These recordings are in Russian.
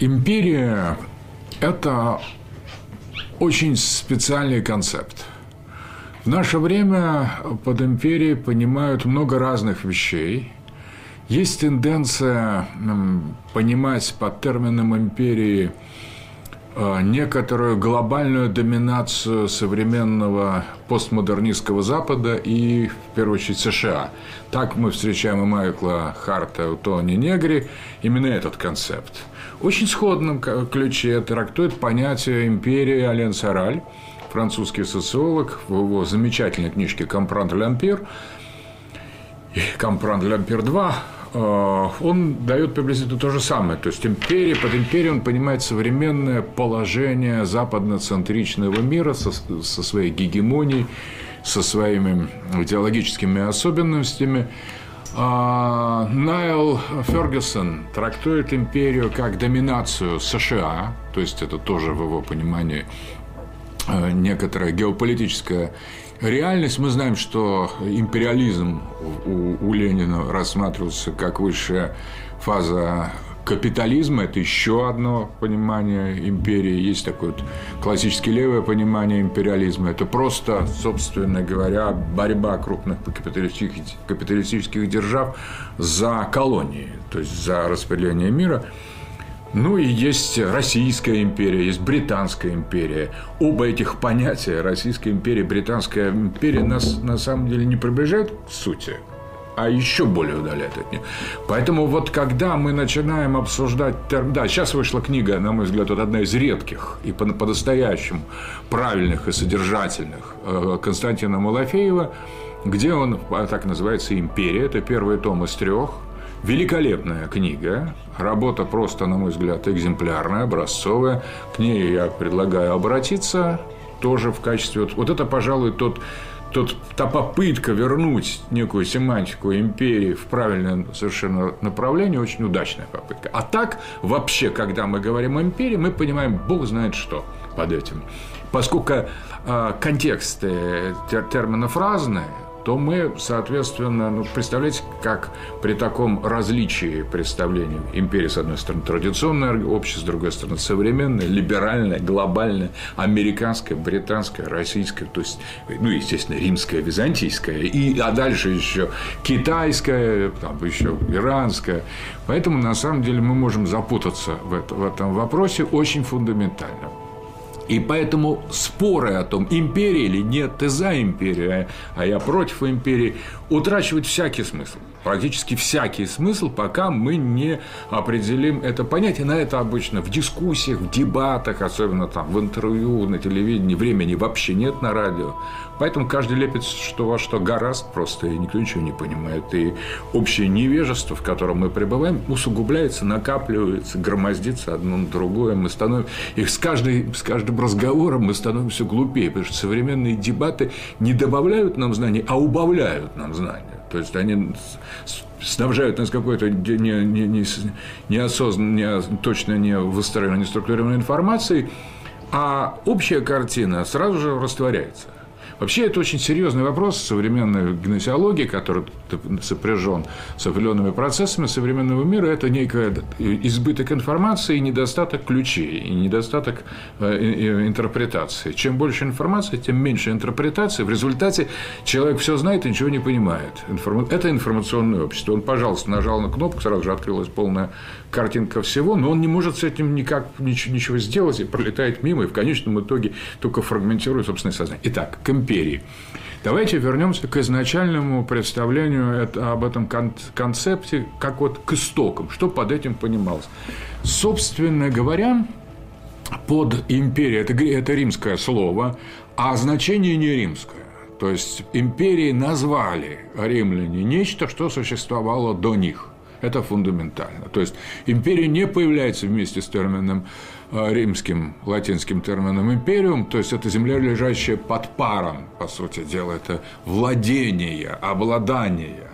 Империя – это очень специальный концепт. В наше время под империей понимают много разных вещей. Есть тенденция понимать под термином империи э, некоторую глобальную доминацию современного постмодернистского Запада и, в первую очередь, США. Так мы встречаем и Майкла Харта, и Тони Негри, именно этот концепт. Очень сходном ключе трактует понятие империи Ален Сараль, французский социолог, в его замечательной книжке «Компрант Лямпир», «Компрант Лямпир 2», он дает приблизительно то же самое. То есть империя, под империей он понимает современное положение западноцентричного мира со, со своей гегемонией, со своими идеологическими особенностями. А, Найл Фергюсон трактует империю как доминацию США, то есть это тоже в его понимании э, некоторая геополитическая реальность. Мы знаем, что империализм у, у Ленина рассматривался как высшая фаза капитализма – это еще одно понимание империи. Есть такое вот классически левое понимание империализма. Это просто, собственно говоря, борьба крупных капиталистических, капиталистических держав за колонии, то есть за распределение мира. Ну и есть Российская империя, есть Британская империя. Оба этих понятия, Российская империя, Британская империя, нас на самом деле не приближают к сути а еще более удаляет от них. Поэтому вот когда мы начинаем обсуждать. Да, сейчас вышла книга, на мой взгляд, вот одна из редких и по-настоящему правильных и содержательных э, Константина Малафеева, где он, а, так называется, «Империя». Это первый том из трех. Великолепная книга, работа просто, на мой взгляд, экземплярная, образцовая. К ней я предлагаю обратиться тоже в качестве... Вот, вот это, пожалуй, тот тот, та попытка вернуть некую семантику империи в правильное совершенно направление очень удачная попытка. А так, вообще, когда мы говорим о империи, мы понимаем, бог знает что под этим. Поскольку э, контексты тер терминов разные, то мы, соответственно, ну, представляете, как при таком различии представлений империи, с одной стороны, традиционное общество, с другой стороны, современное, либеральное, глобальное, американское, британское, российское, то есть, ну, естественно, римское, византийское, и, а дальше еще китайское, там еще иранское. Поэтому, на самом деле, мы можем запутаться в, это, в этом вопросе очень фундаментально. И поэтому споры о том, империя или нет, ты за империю, а я против империи, утрачивают всякий смысл. Практически всякий смысл, пока мы не определим это понятие. На это обычно в дискуссиях, в дебатах, особенно там в интервью, на телевидении, времени вообще нет на радио. Поэтому каждый лепит что во что гораст просто, и никто ничего не понимает. И общее невежество, в котором мы пребываем, усугубляется, накапливается, громоздится одно на другое. Мы становимся... И с, каждой, с каждым разговором мы становимся глупее, потому что современные дебаты не добавляют нам знаний, а убавляют нам знания. То есть они снабжают нас какой-то не, не, не, неосознанной, не, точно не выстроенной, не структурированной информацией, а общая картина сразу же растворяется. Вообще, это очень серьезный вопрос современной гносеологии, который сопряжен с определенными процессами современного мира. Это некий избыток информации и недостаток ключей, и недостаток э, интерпретации. Чем больше информации, тем меньше интерпретации. В результате человек все знает и ничего не понимает. Это информационное общество. Он, пожалуйста, нажал на кнопку, сразу же открылась полная картинка всего, но он не может с этим никак ничего сделать и пролетает мимо, и в конечном итоге только фрагментирует собственное сознание. Итак, к империи. Давайте вернемся к изначальному представлению об этом концепте, как вот к истокам, что под этим понималось. Собственно говоря, под империей, это, это римское слово, а значение не римское. То есть империи назвали римляне нечто, что существовало до них – это фундаментально. То есть империя не появляется вместе с термином э, римским, латинским термином империум, то есть это земля, лежащая под паром, по сути дела, это владение, обладание.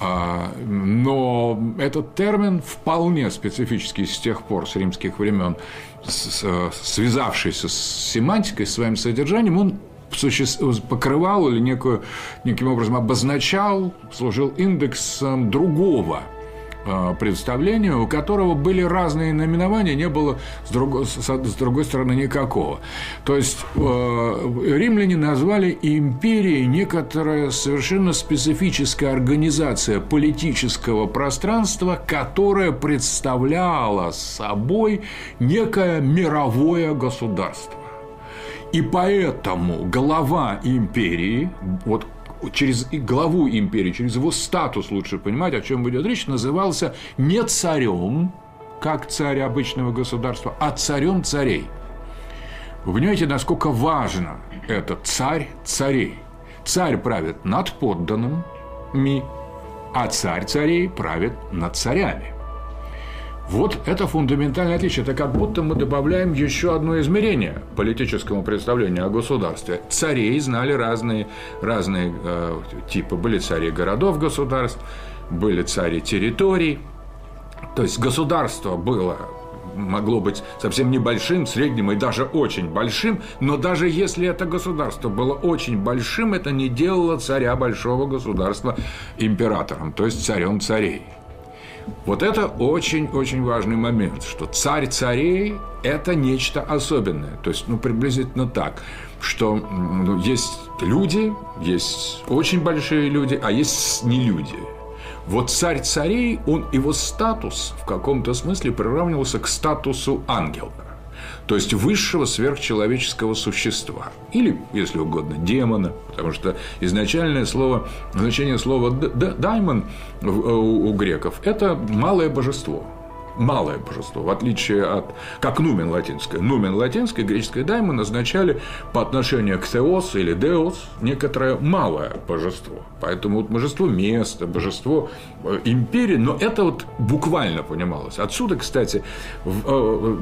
А, но этот термин вполне специфический с тех пор, с римских времен, связавшийся с семантикой, с своим содержанием, он покрывал или некую, неким образом обозначал, служил индексом другого э, представлению, у которого были разные наименования, не было с другой, с другой стороны никакого. То есть э, римляне назвали империей некоторая совершенно специфическая организация политического пространства, которая представляла собой некое мировое государство. И поэтому глава империи, вот через главу империи, через его статус лучше понимать, о чем идет речь, назывался не царем, как царь обычного государства, а царем царей. Вы понимаете, насколько важно это царь царей. Царь правит над подданными, а царь царей правит над царями. Вот это фундаментальное отличие. Это как будто мы добавляем еще одно измерение политическому представлению о государстве. Царей знали разные, разные э, типы. Были цари городов государств, были цари территорий. То есть государство было могло быть совсем небольшим, средним и даже очень большим, но даже если это государство было очень большим, это не делало царя большого государства императором, то есть царем царей. Вот это очень-очень важный момент, что царь царей – это нечто особенное. То есть, ну, приблизительно так, что ну, есть люди, есть очень большие люди, а есть не люди. Вот царь царей, он, его статус в каком-то смысле приравнивался к статусу ангела то есть высшего сверхчеловеческого существа, или, если угодно, демона, потому что изначальное слово, значение слова «даймон» у греков – это малое божество – малое божество, в отличие от, как нумен латинское. Нумен латинское, греческое даймон означали по отношению к теос или деос некоторое малое божество. Поэтому вот божество места, божество э, империи, но это вот буквально понималось. Отсюда, кстати, э,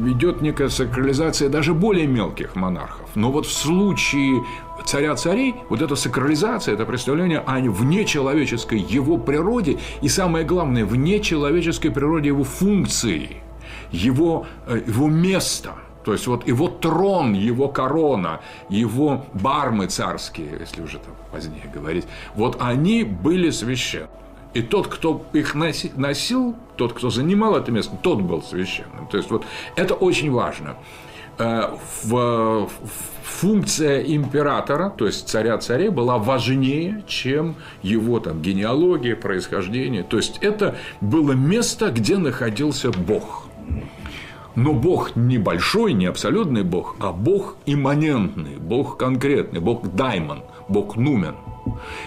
идет некая сакрализация даже более мелких монархов. Но вот в случае царя царей, вот эта сакрализация, это представление о внечеловеческой его природе и, самое главное, внечеловеческой природе его функции, его, э, его места – то есть вот его трон, его корона, его бармы царские, если уже там позднее говорить, вот они были священны. И тот, кто их носил, тот, кто занимал это место, тот был священным. То есть вот это очень важно. Э, в, функция императора, то есть царя царей, была важнее, чем его там генеалогия, происхождение. То есть это было место, где находился Бог. Но Бог не большой, не абсолютный Бог, а Бог имманентный, Бог конкретный, Бог даймон, Бог нумен –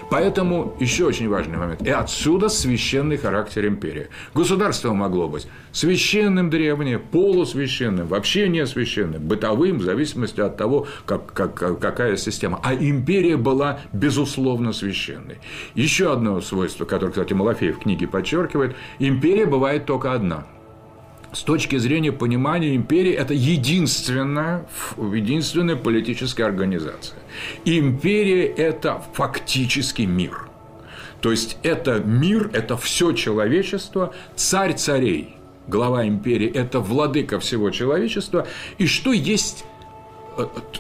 Поэтому еще очень важный момент. И отсюда священный характер империи. Государство могло быть священным древнее, полусвященным, вообще не священным, бытовым, в зависимости от того, как, как, какая система. А империя была, безусловно, священной. Еще одно свойство, которое, кстати, Малафеев в книге подчеркивает, империя бывает только одна – с точки зрения понимания империи, это единственная, единственная политическая организация. Империя – это фактически мир. То есть это мир, это все человечество, царь царей, глава империи – это владыка всего человечества, и что есть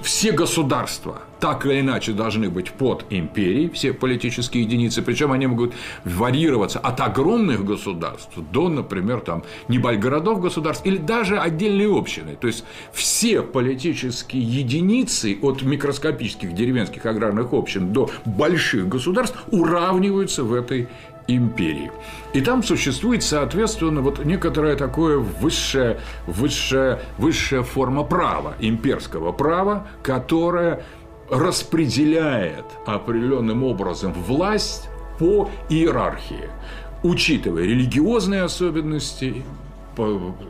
все государства так или иначе должны быть под империей, все политические единицы, причем они могут варьироваться от огромных государств до, например, там, городов государств или даже отдельной общины. То есть все политические единицы от микроскопических деревенских аграрных общин до больших государств уравниваются в этой империи. И там существует, соответственно, вот некоторая такое высшая, высшая, высшая форма права, имперского права, которая распределяет определенным образом власть по иерархии, учитывая религиозные особенности,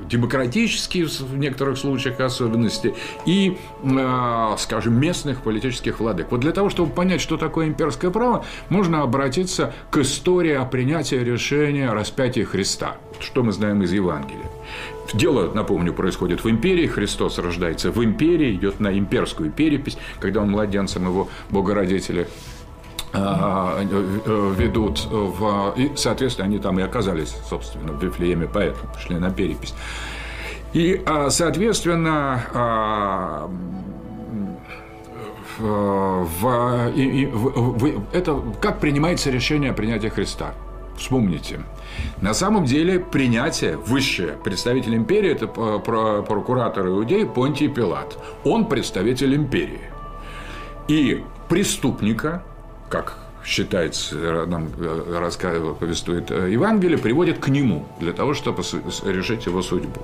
демократические в некоторых случаях особенности и, а, скажем, местных политических владык. Вот для того, чтобы понять, что такое имперское право, можно обратиться к истории о принятии решения о распятии Христа, что мы знаем из Евангелия. Дело, напомню, происходит в империи. Христос рождается в империи, идет на имперскую перепись, когда он младенцем его богородители ведут в... И, соответственно, они там и оказались, собственно, в Вифлееме, поэтому шли на перепись. И, а, соответственно, в, в, в, это как принимается решение о принятии Христа? Вспомните. На самом деле принятие высшее представитель империи – это прокуратор иудеи Понтий Пилат. Он представитель империи. И преступника, как считается, нам э, повествует э, Евангелие, приводит к нему для того, чтобы решить его судьбу.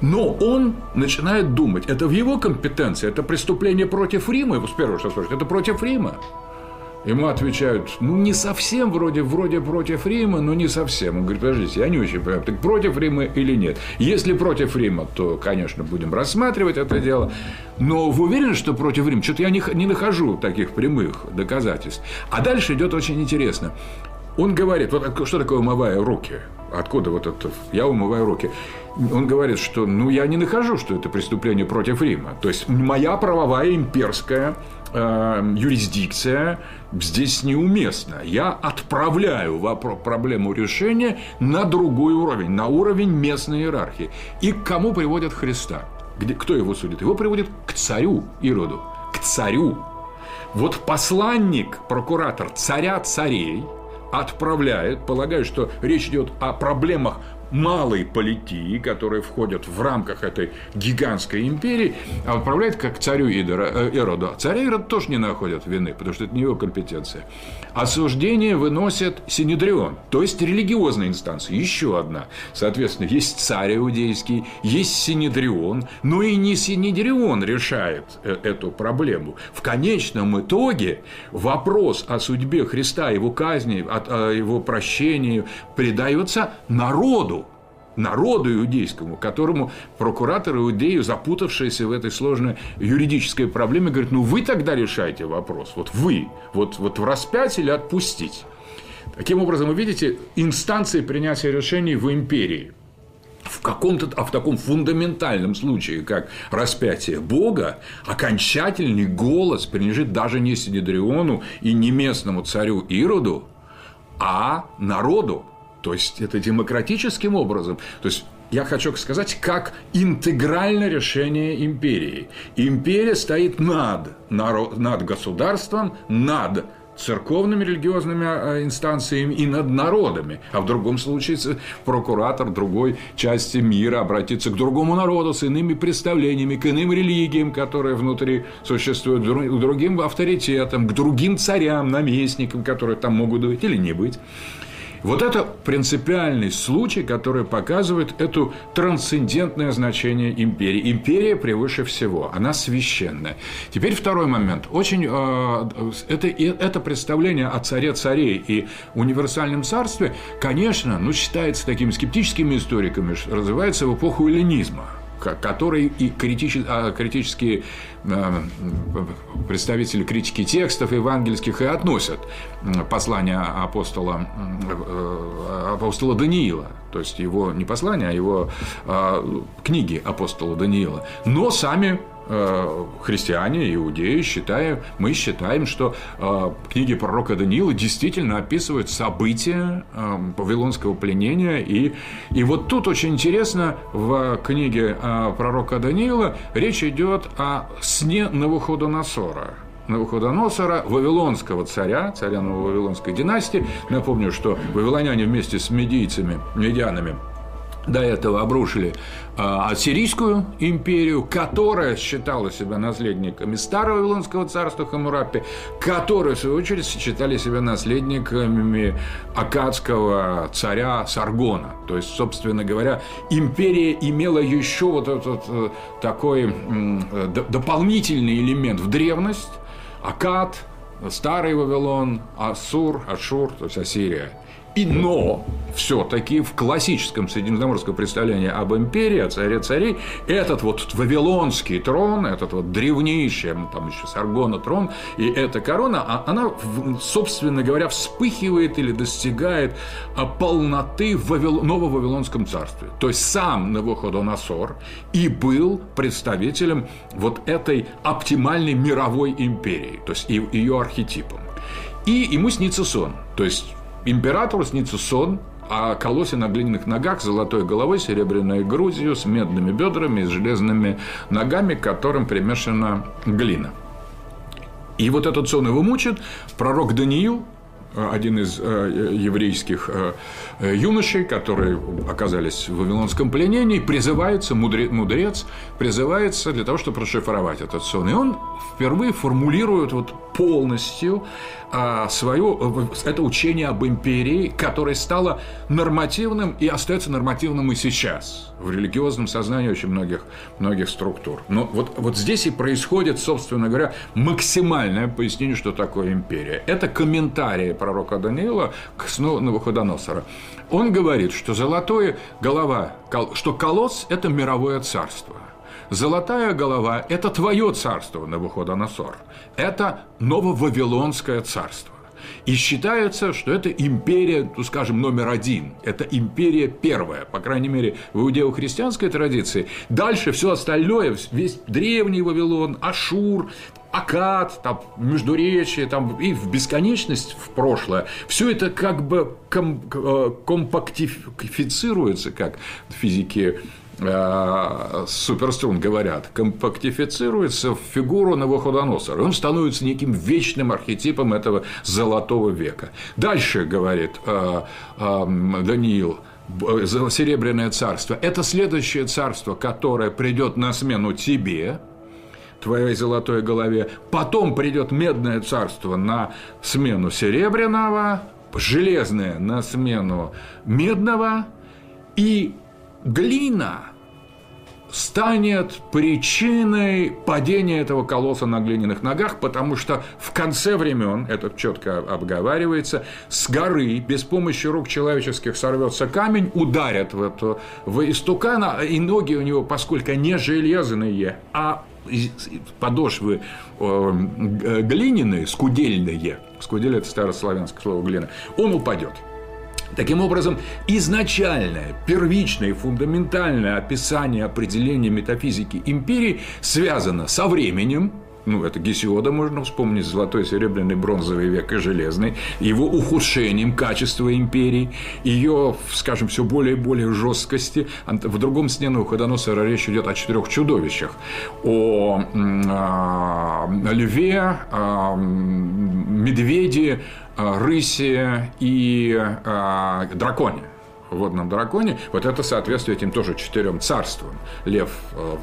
Но он начинает думать, это в его компетенции, это преступление против Рима, его с первого что спрашивают, это против Рима. Ему отвечают, ну, не совсем, вроде, вроде против Рима, но не совсем. Он говорит, подождите, я не очень понимаю, так против Рима или нет? Если против Рима, то, конечно, будем рассматривать это дело. Но вы уверены, что против Рима? Что-то я не, не нахожу таких прямых доказательств. А дальше идет очень интересно. Он говорит, вот что такое умывая руки? Откуда вот это? Я умываю руки. Он говорит, что ну я не нахожу, что это преступление против Рима. То есть моя правовая имперская э, юрисдикция здесь неуместна. Я отправляю вопрос, проблему решения на другой уровень, на уровень местной иерархии. И к кому приводят Христа? Где, кто его судит? Его приводят к царю Ироду, к царю. Вот посланник, прокуратор царя царей отправляет, полагаю, что речь идет о проблемах малой политии, которые входят в рамках этой гигантской империи, а отправляет как царю э, Ироду. Царя Ирод тоже не находят вины, потому что это не его компетенция. Осуждение выносит Синедрион, то есть религиозная инстанция, еще одна. Соответственно, есть царь иудейский, есть Синедрион, но и не Синедрион решает э, эту проблему. В конечном итоге вопрос о судьбе Христа, его казни, о его прощении предается народу народу иудейскому, которому прокуратор иудею, запутавшийся в этой сложной юридической проблеме, говорит, ну вы тогда решайте вопрос, вот вы, вот, вот распять или отпустить. Таким образом, вы видите инстанции принятия решений в империи. В каком-то, а в таком фундаментальном случае, как распятие Бога, окончательный голос принадлежит даже не Синедриону и не местному царю Ироду, а народу, то есть это демократическим образом. То есть я хочу сказать, как интегральное решение империи. Империя стоит над, народ, над государством, над церковными религиозными а, инстанциями и над народами. А в другом случае прокуратор другой части мира обратится к другому народу с иными представлениями, к иным религиям, которые внутри существуют, к другим авторитетам, к другим царям, наместникам, которые там могут быть или не быть. Вот это принципиальный случай, который показывает это трансцендентное значение империи. Империя превыше всего, она священная. Теперь второй момент. Очень, э, это, это представление о царе царей и универсальном царстве, конечно, ну, считается такими скептическими историками, развивается в эпоху эллинизма который и критически, а, критические а, представители критики текстов евангельских и относят послание апостола, э, апостола Даниила, то есть его не послание, а его а, книги апостола Даниила, но сами христиане, иудеи, считаем, мы считаем, что э, книги пророка Даниила действительно описывают события э, Вавилонского пленения. И, и вот тут очень интересно, в книге пророка Даниила речь идет о сне Навуходоносора. Навуходоносора, вавилонского царя, царя Нововавилонской династии. Напомню, что вавилоняне вместе с медийцами, медианами – до этого обрушили а, Ассирийскую империю, которая считала себя наследниками Старого Вавилонского царства Хамурапи, которые, в свою очередь, считали себя наследниками акадского царя Саргона. То есть, собственно говоря, империя имела еще вот этот э, такой дополнительный элемент в древность, Акад, Старый Вавилон, Ассур, Ашур, то есть Ассирия – и но все-таки в классическом средиземноморском представлении об империи, о царе царей, этот вот вавилонский трон, этот вот древнейший, там еще Саргона трон, и эта корона, а она, собственно говоря, вспыхивает или достигает а, полноты в Вавил... Нововавилонском царстве. То есть сам Навуходоносор и был представителем вот этой оптимальной мировой империи, то есть ее архетипом. И ему снится сон. То есть Императору снится сон о колосе на глиняных ногах с золотой головой, серебряной грудью, с медными бедрами, с железными ногами, к которым примешана глина. И вот этот сон его мучит. Пророк Даниил один из еврейских юношей, которые оказались в Вавилонском пленении, призывается, мудрец, призывается для того, чтобы расшифровать этот сон. И он впервые формулирует вот полностью свое, это учение об империи, которое стало нормативным и остается нормативным и сейчас в религиозном сознании очень многих, многих структур. Но вот, вот здесь и происходит, собственно говоря, максимальное пояснение, что такое империя. Это комментарии пророка Даниила к сну Навуходоносора. Он говорит, что золотое голова, что колосс – это мировое царство. Золотая голова – это твое царство, Навуходоносор. Это нововавилонское царство. И считается, что это империя, ну, скажем, номер один. Это империя первая, по крайней мере, в иудео-христианской традиции. Дальше все остальное, весь древний Вавилон, Ашур, Акад, там, Междуречие, там, и в бесконечность в прошлое, все это как бы ком- э, компактифицируется, как в физике суперструн говорят, компактифицируется в фигуру Навуходоносора. Он становится неким вечным архетипом этого золотого века. Дальше, говорит э, э, Даниил, Серебряное царство – это следующее царство, которое придет на смену тебе, твоей золотой голове. Потом придет медное царство на смену серебряного, железное на смену медного, и глина станет причиной падения этого колосса на глиняных ногах, потому что в конце времен, это четко обговаривается, с горы без помощи рук человеческих сорвется камень, ударят в, эту, в истукана, и ноги у него, поскольку не железные, а подошвы глиняные, скудельные, скудель – это старославянское слово глина, он упадет. Таким образом, изначальное, первичное и фундаментальное описание определения метафизики империи связано со временем, ну, это Гесиода можно вспомнить, золотой, серебряный, бронзовый век и железный, его ухудшением качества империи, ее, скажем, все более и более жесткости. В другом сне Навуходоносора речь идет о четырех чудовищах, о э, льве, э, медведе, рысе и э, драконе водном драконе, вот это соответствует этим тоже четырем царствам. Лев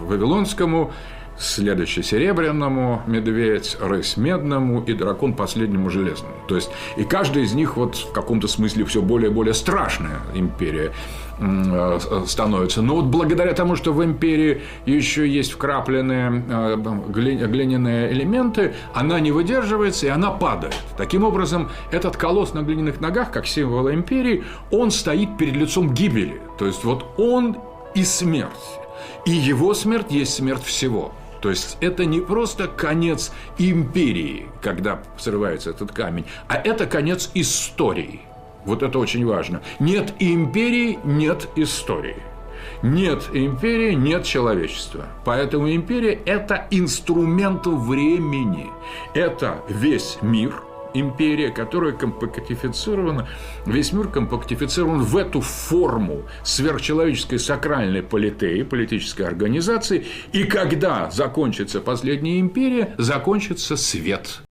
Вавилонскому, следующий серебряному, медведь, рысь медному и дракон последнему железному. То есть, и каждый из них вот в каком-то смысле все более и более страшная империя э, становится. Но вот благодаря тому, что в империи еще есть вкрапленные э, глиняные элементы, она не выдерживается и она падает. Таким образом, этот колосс на глиняных ногах, как символ империи, он стоит перед лицом гибели. То есть, вот он и смерть. И его смерть есть смерть всего. То есть это не просто конец империи, когда срывается этот камень, а это конец истории. Вот это очень важно. Нет империи, нет истории. Нет империи, нет человечества. Поэтому империя – это инструмент времени. Это весь мир – империя, которая компактифицирована, весь мир компактифицирован в эту форму сверхчеловеческой сакральной политеи, политической организации, и когда закончится последняя империя, закончится свет.